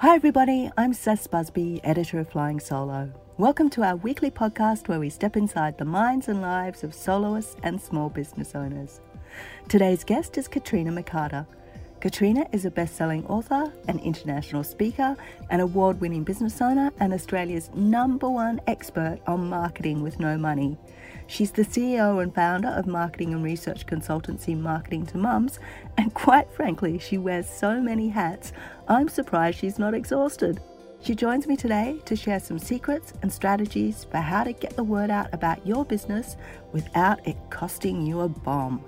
Hi, everybody. I'm Cec Busby, editor of Flying Solo. Welcome to our weekly podcast where we step inside the minds and lives of soloists and small business owners. Today's guest is Katrina McCarter. Katrina is a best selling author, an international speaker, an award winning business owner, and Australia's number one expert on marketing with no money. She's the CEO and founder of marketing and research consultancy Marketing to Mums, and quite frankly, she wears so many hats, I'm surprised she's not exhausted. She joins me today to share some secrets and strategies for how to get the word out about your business without it costing you a bomb.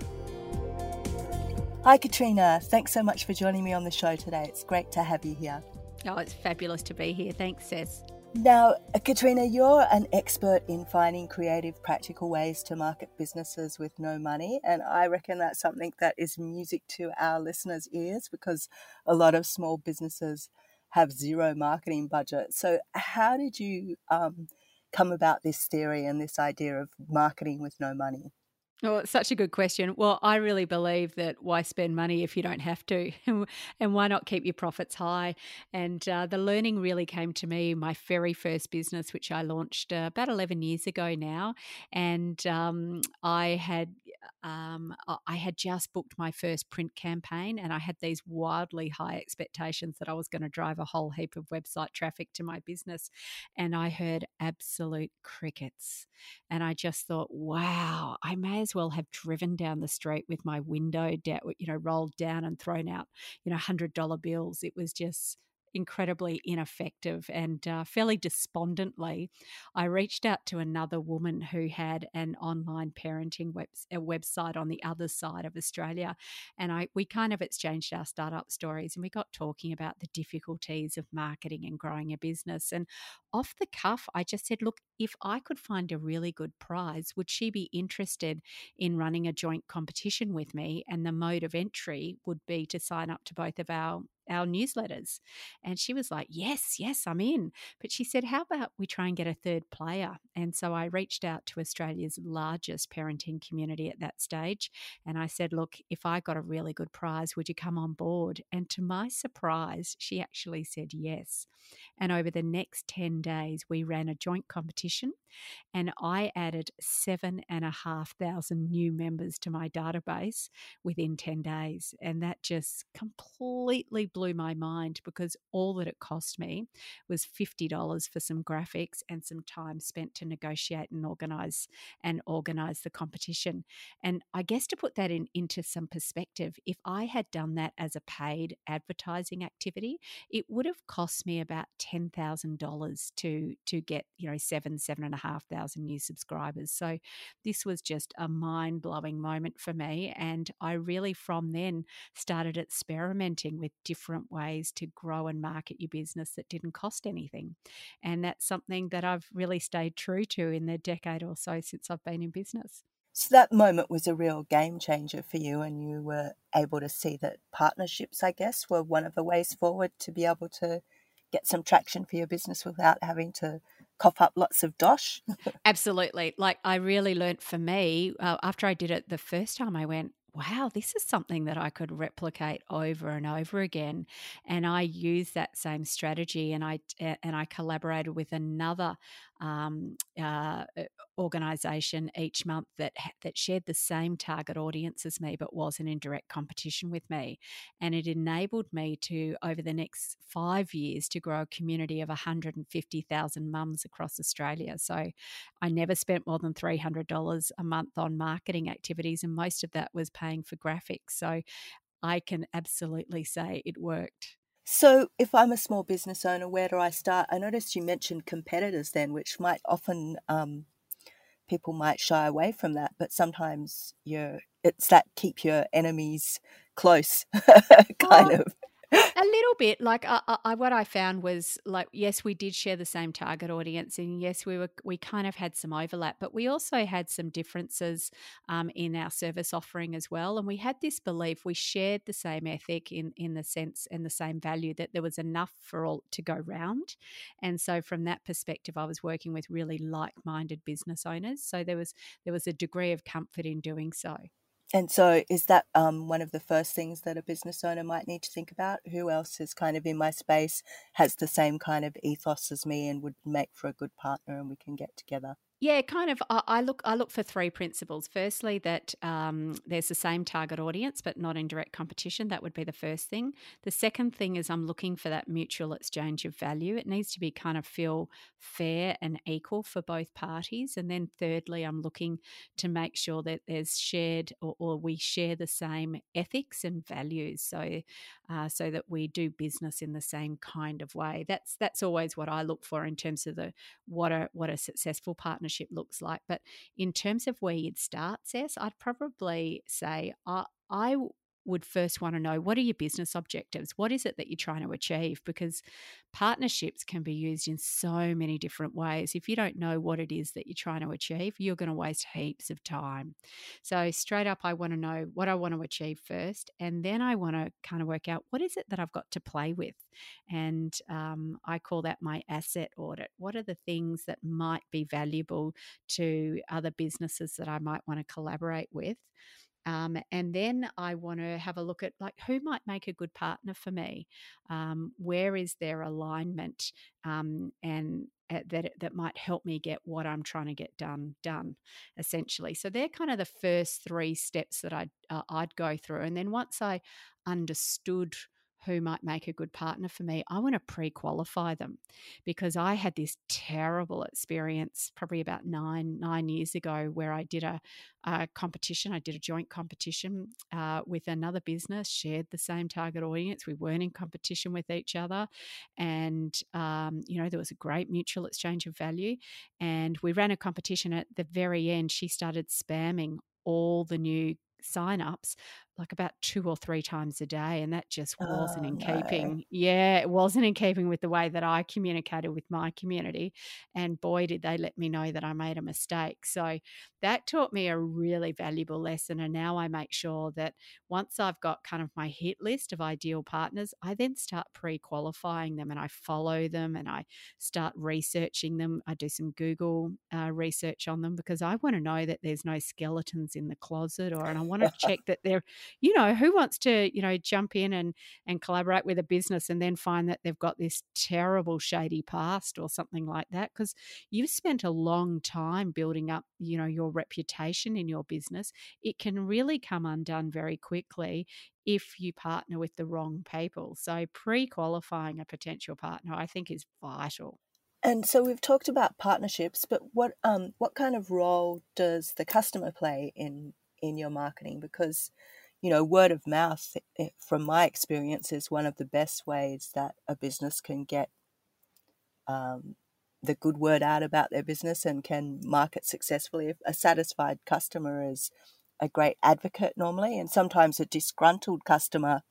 Hi, Katrina. Thanks so much for joining me on the show today. It's great to have you here. Oh, it's fabulous to be here. Thanks, Cec. Now, Katrina, you're an expert in finding creative, practical ways to market businesses with no money. And I reckon that's something that is music to our listeners' ears because a lot of small businesses have zero marketing budget. So, how did you um, come about this theory and this idea of marketing with no money? Oh, it's such a good question. Well, I really believe that why spend money if you don't have to, and why not keep your profits high? And uh, the learning really came to me my very first business, which I launched uh, about eleven years ago now, and um, I had um, I had just booked my first print campaign, and I had these wildly high expectations that I was going to drive a whole heap of website traffic to my business, and I heard absolute crickets, and I just thought, wow, I may as as well have driven down the street with my window down, you know, rolled down and thrown out, you know, hundred dollar bills. It was just incredibly ineffective and uh, fairly despondently, I reached out to another woman who had an online parenting web, website on the other side of Australia, and I we kind of exchanged our startup stories and we got talking about the difficulties of marketing and growing a business. And off the cuff, I just said, "Look, if I could find a really good prize, would she be interested in running a joint competition with me? And the mode of entry would be to sign up to both of our our newsletters. And she was like, Yes, yes, I'm in. But she said, How about we try and get a third player? And so I reached out to Australia's largest parenting community at that stage. And I said, Look, if I got a really good prize, would you come on board? And to my surprise, she actually said yes. And over the next 10 days, we ran a joint competition and I added seven and a half thousand new members to my database within 10 days. And that just completely blew my mind because all that it cost me was $50 for some graphics and some time spent to negotiate and organize and organize the competition. And I guess to put that in into some perspective, if I had done that as a paid advertising activity, it would have cost me about $10,000 to to get, you know, seven, seven and a half thousand new subscribers. So this was just a mind blowing moment for me. And I really, from then, started experimenting with different ways to grow and market your business that didn't cost anything. And that's something that I've really stayed true to in the decade or so since I've been in business. So that moment was a real game changer for you, and you were able to see that partnerships, I guess, were one of the ways forward to be able to get some traction for your business without having to cough up lots of dosh. Absolutely. Like I really learned for me uh, after I did it the first time, I went, wow, this is something that I could replicate over and over again. And I used that same strategy, and I and I collaborated with another um, uh, organization each month that that shared the same target audience as me but wasn't in direct competition with me. And it enabled me to over the next 5 years to grow a community of 150,000 mums across Australia. So I never spent more than $300 a month on marketing activities and most of that was paying for graphics. So I can absolutely say it worked so, if I'm a small business owner, where do I start? I noticed you mentioned competitors then, which might often um, people might shy away from that, but sometimes you're it's that keep your enemies close kind of a little bit like I, I, what i found was like yes we did share the same target audience and yes we were we kind of had some overlap but we also had some differences um, in our service offering as well and we had this belief we shared the same ethic in in the sense and the same value that there was enough for all to go round and so from that perspective i was working with really like-minded business owners so there was there was a degree of comfort in doing so And so, is that um, one of the first things that a business owner might need to think about? Who else is kind of in my space, has the same kind of ethos as me, and would make for a good partner, and we can get together? Yeah, kind of. I look. I look for three principles. Firstly, that um, there's the same target audience, but not in direct competition. That would be the first thing. The second thing is I'm looking for that mutual exchange of value. It needs to be kind of feel fair and equal for both parties. And then thirdly, I'm looking to make sure that there's shared or, or we share the same ethics and values. So, uh, so that we do business in the same kind of way. That's that's always what I look for in terms of the what a what a successful partnership partnership looks like. But in terms of where you'd start, Cec, I'd probably say I, I would first want to know what are your business objectives? What is it that you're trying to achieve? Because partnerships can be used in so many different ways. If you don't know what it is that you're trying to achieve, you're going to waste heaps of time. So, straight up, I want to know what I want to achieve first. And then I want to kind of work out what is it that I've got to play with. And um, I call that my asset audit. What are the things that might be valuable to other businesses that I might want to collaborate with? Um, and then I want to have a look at like who might make a good partner for me. Um, where is their alignment, um, and uh, that that might help me get what I'm trying to get done done. Essentially, so they're kind of the first three steps that I'd uh, I'd go through, and then once I understood who might make a good partner for me, I want to pre qualify them because I had this terrible experience probably about nine, nine years ago where I did a, a competition. I did a joint competition uh, with another business, shared the same target audience. We weren't in competition with each other. And, um, you know, there was a great mutual exchange of value. And we ran a competition at the very end. She started spamming all the new sign-ups like about two or three times a day and that just wasn't Oh, in no. keeping yeah it wasn't in keeping with the way that i communicated with my community and boy did they let me know that i made a mistake so that taught me a really valuable lesson and now i make sure that once i've got kind of my hit list of ideal partners i then start pre-qualifying them and i follow them and i start researching them i do some google uh, research on them because i want to know that there's no skeletons in the closet or and i want to check that they're you know, who wants to, you know, jump in and and collaborate with a business and then find that they've got this terrible shady past or something like that because you've spent a long time building up, you know, your reputation in your business. It can really come undone very quickly if you partner with the wrong people. So pre-qualifying a potential partner I think is vital. And so we've talked about partnerships, but what um what kind of role does the customer play in in your marketing? Because you know, word of mouth, eh, from my experience, is one of the best ways that a business can get um, the good word out about their business and can market successfully. A satisfied customer is a great advocate normally, and sometimes a disgruntled customer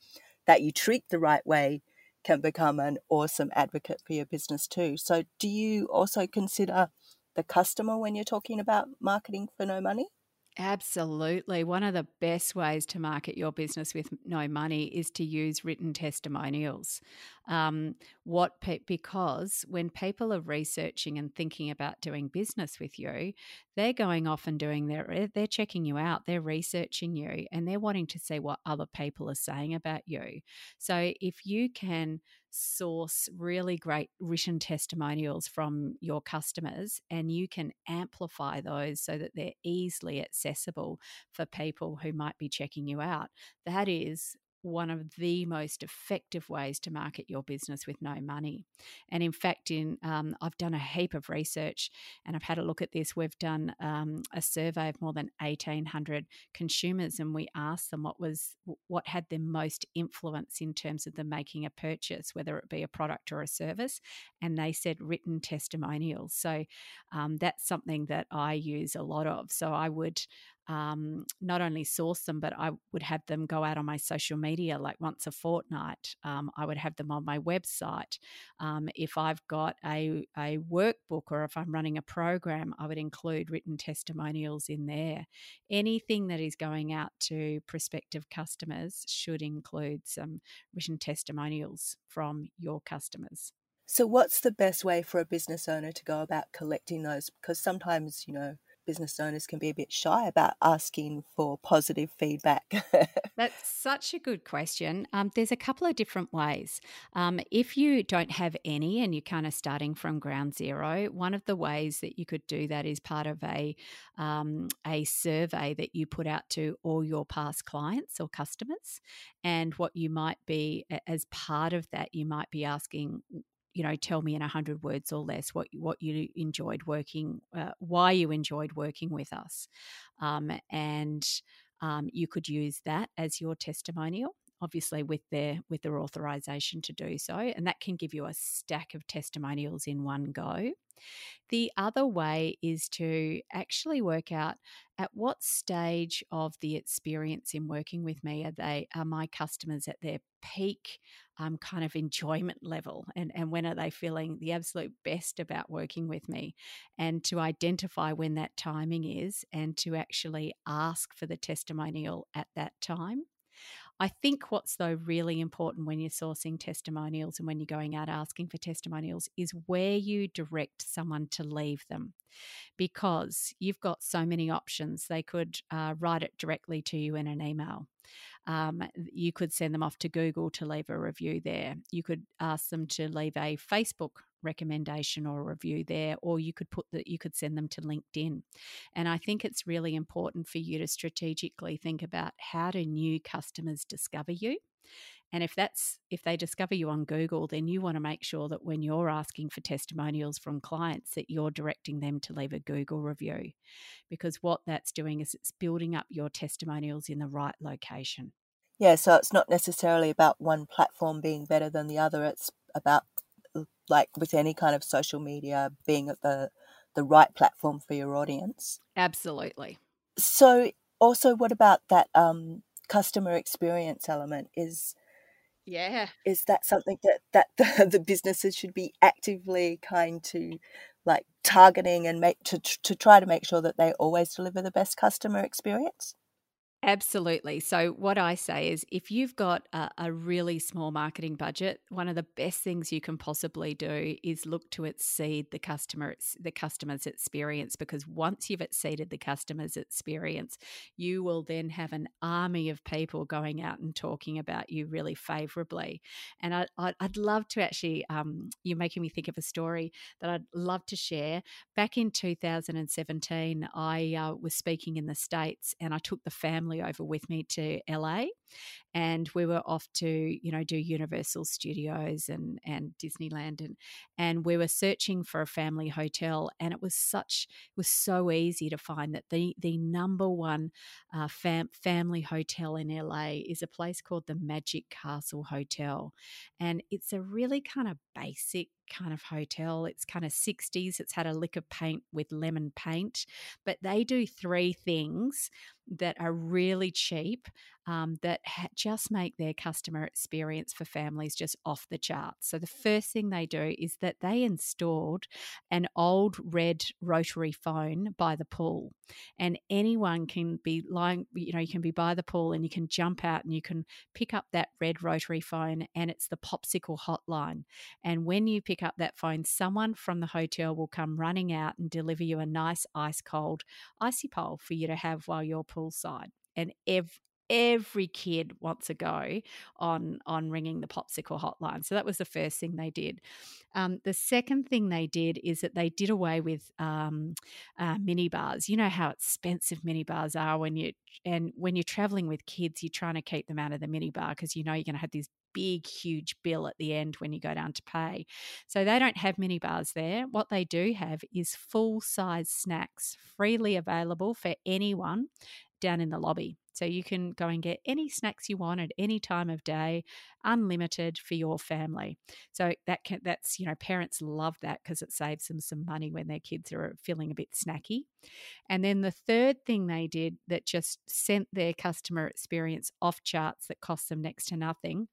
that you treat the right way can become an awesome advocate for your business too. So, do you also consider the customer when you're talking about marketing for no money? Absolutely. One of the best ways to market your business with no money is to use written testimonials. Um, what pe- because when people are researching and thinking about doing business with you, they're going off and doing their they're checking you out, they're researching you, and they're wanting to see what other people are saying about you. So if you can source really great written testimonials from your customers and you can amplify those so that they're easily accessible for people who might be checking you out. That is one of the most effective ways to market your business with no money. And in fact, in um, I've done a heap of research and I've had a look at this. We've done um, a survey of more than eighteen hundred consumers, and we asked them what was what had the most influence in terms of them making a purchase, whether it be a product or a service. And they said written testimonials. So um, that's something that I use a lot of. So I would um, not only source them, but I would have them go out on my social media like once a fortnight. Um, I would have them on my website. Um, if I've got a, a workbook or if I'm running a program, I would include written testimonials in there. Anything that is going out to prospective customers should include some written testimonials from your customers. So, what's the best way for a business owner to go about collecting those? Because sometimes, you know, business owners can be a bit shy about asking for positive feedback? That's such a good question. Um, there's a couple of different ways. Um, if you don't have any and you're kind of starting from ground zero, one of the ways that you could do that is part of a um, a survey that you put out to all your past clients or customers. And what you might be, as part of that, you might be asking you know, tell me in a hundred words or less what what you enjoyed working, uh, why you enjoyed working with us, um, and um, you could use that as your testimonial obviously with their with their authorization to do so and that can give you a stack of testimonials in one go. The other way is to actually work out at what stage of the experience in working with me are they are my customers at their peak um, kind of enjoyment level and, and when are they feeling the absolute best about working with me? And to identify when that timing is and to actually ask for the testimonial at that time I think what's though really important when you're sourcing testimonials and when you're going out asking for testimonials is where you direct someone to leave them because you've got so many options. They could uh, write it directly to you in an email. Um, you could send them off to Google to leave a review there. You could ask them to leave a Facebook recommendation or review there or you could put that you could send them to linkedin. And i think it's really important for you to strategically think about how do new customers discover you? And if that's if they discover you on google then you want to make sure that when you're asking for testimonials from clients that you're directing them to leave a google review because what that's doing is it's building up your testimonials in the right location. Yeah so it's not necessarily about one platform being better than the other it's about like with any kind of social media, being at the the right platform for your audience. Absolutely. So, also, what about that um, customer experience element? Is yeah, is that something that that the, the businesses should be actively kind to like targeting and make to to try to make sure that they always deliver the best customer experience? Absolutely. So, what I say is if you've got a, a, really small marketing budget, one of the best things you can possibly do is look to exceed the customer the customer's experience because once you've exceeded the customer's experience, you will then have an army of people going out and talking about you really favorably. And I, would love to actually, um, you're making me think of a story that I'd love to share. Back in 2017, I uh, was speaking in the States and I took the family family over with me to LA and we were off to you know do universal studios and and disneyland and and we were searching for a family hotel and it was such it was so easy to find that the the number one uh, fam- family hotel in la is a place called the magic castle hotel and it's a really kind of basic kind of hotel. It's kind of 60s. It's had a lick of paint with lemon paint, but they do three things that are really cheap um, that ha- just make their customer experience for families just off the charts. So, the first thing they do is that they installed an old red rotary phone by the pool, and anyone can be lying, you know, you can be by the pool and you can jump out and you can pick up that red rotary phone, and it's the popsicle hotline. And when you pick up that phone, someone from the hotel will come running out and deliver you a nice ice cold icy pole for you to have while you're poolside and ev- every kid wants a go on on ringing the popsicle hotline. So that was the first thing they did. Um, the second thing they did is that they did away with um, uh, mini bars. You know how expensive mini bars are when you and when you're traveling with kids, you're trying to keep them out of the mini bar because you know you're going to have this big, huge bill at the end when you go down to pay. So they don't have mini bars there. What they do have is full size snacks freely available for anyone down in the lobby. So you can go and get any snacks you want at any time of day, unlimited for your family. So that can, that's you know parents love that because it saves them some money when their kids are feeling a bit snacky. And then the third thing they did that just sent their customer experience off charts that cost them next to nothing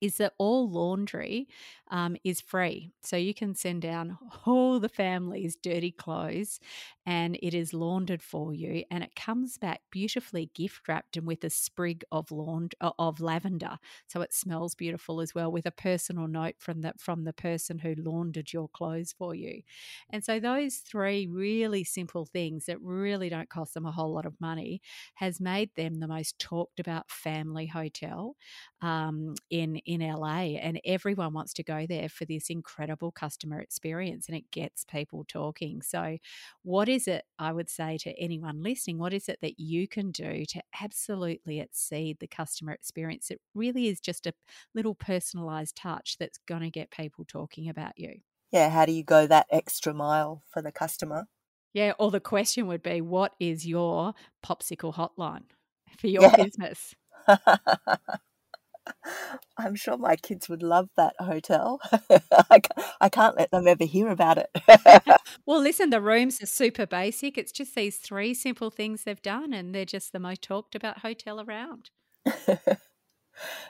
is that all laundry um, is free. So you can send down all the family's dirty clothes and it is laundered for you and it comes back beautifully gift wrapped and with a sprig of laund- of lavender. So it smells beautiful as well with a personal note from the, from the person who laundered your clothes for you. And so those three really simple things that really don't cost them a whole lot of money has made them the most talked about family hotel um, in in LA, and everyone wants to go there for this incredible customer experience, and it gets people talking. So, what is it I would say to anyone listening? What is it that you can do to absolutely exceed the customer experience? It really is just a little personalized touch that's going to get people talking about you. Yeah, how do you go that extra mile for the customer? Yeah, or the question would be, what is your popsicle hotline for your yeah. business? I'm sure my kids would love that hotel. I, I can't let them ever hear about it. well, listen, the rooms are super basic. It's just these three simple things they've done, and they're just the most talked about hotel around.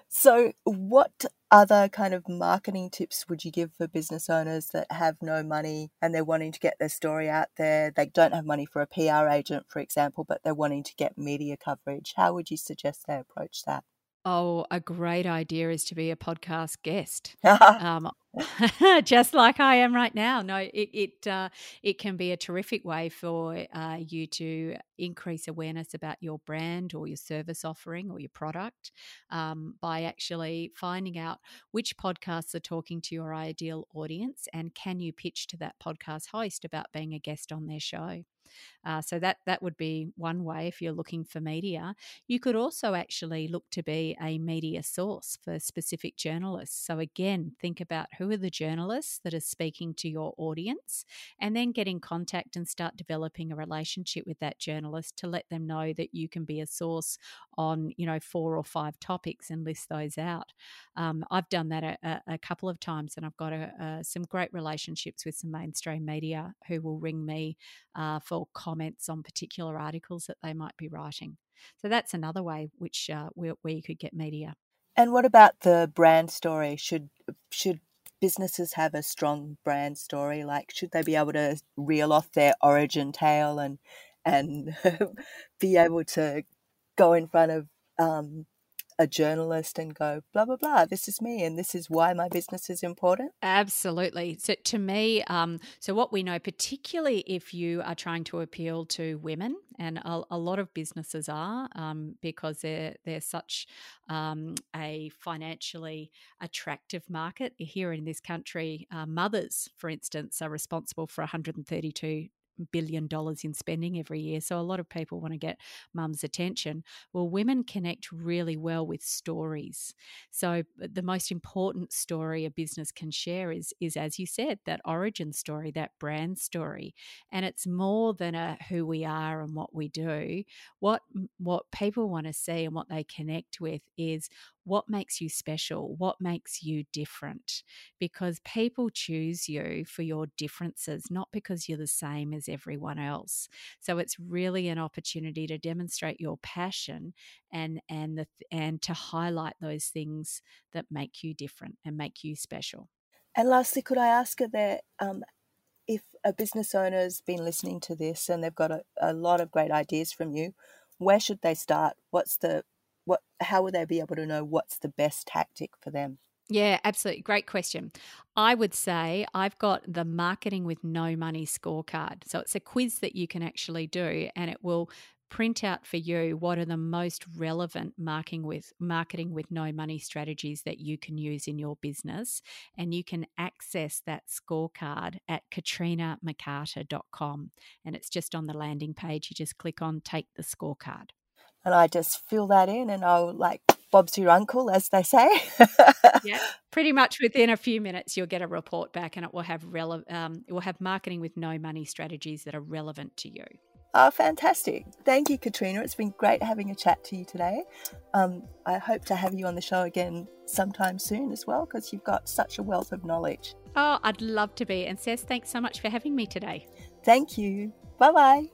so, what other kind of marketing tips would you give for business owners that have no money and they're wanting to get their story out there? They don't have money for a PR agent, for example, but they're wanting to get media coverage. How would you suggest they approach that? Oh, a great idea is to be a podcast guest, um, just like I am right now. No, it it uh, it can be a terrific way for uh, you to increase awareness about your brand or your service offering or your product um, by actually finding out which podcasts are talking to your ideal audience and can you pitch to that podcast host about being a guest on their show. Uh, so that that would be one way if you're looking for media. You could also actually look to be a media source for specific journalists. So again, think about who are the journalists that are speaking to your audience, and then get in contact and start developing a relationship with that journalist to let them know that you can be a source on you know four or five topics and list those out. Um, I've done that a, a, couple of times, and I've got a, a, some great relationships with some mainstream media who will ring me uh, for comments on particular articles that they might be writing. So that's another way which uh, where, where you could get media. And what about the brand story? Should should businesses have a strong brand story? Like, should they be able to reel off their origin tale and and be able to go in front of um, a journalist and go blah blah blah this is me and this is why my business is important. Absolutely. So to me um, so what we know particularly if you are trying to appeal to women and a, a lot of businesses are um, because they're they're such um, a financially attractive market. Here in this country uh, mothers for instance are responsible for 132 billion dollars in spending every year. So a lot of people want to get mum's attention. Well, women connect really well with stories. So the most important story a business can share is is as you said, that origin story, that brand story. And it's more than a who we are and what we do. What what people want to see and what they connect with is what makes you special? What makes you different? Because people choose you for your differences, not because you're the same as everyone else. So it's really an opportunity to demonstrate your passion and and the and to highlight those things that make you different and make you special. And lastly, could I ask there um, if a business owner's been listening to this and they've got a, a lot of great ideas from you, where should they start? What's the what how will they be able to know what's the best tactic for them? Yeah, absolutely. Great question. I would say I've got the marketing with no money scorecard. So it's a quiz that you can actually do and it will print out for you what are the most relevant marketing with marketing with no money strategies that you can use in your business and you can access that scorecard at katrinamccarter.com and it's just on the landing page you just click on take the scorecard and I just fill that in and I'll like Bob's your uncle, as they say. yeah, pretty much within a few minutes, you'll get a report back, and it will have rele- um, it will have marketing with no money strategies that are relevant to you. Oh, fantastic! Thank you, Katrina. It's been great having a chat to you today. Um, I hope to have you on the show again sometime soon as well, because you've got such a wealth of knowledge. Oh, I'd love to be. And Cec, thanks so much for having me today. Thank you. Bye bye.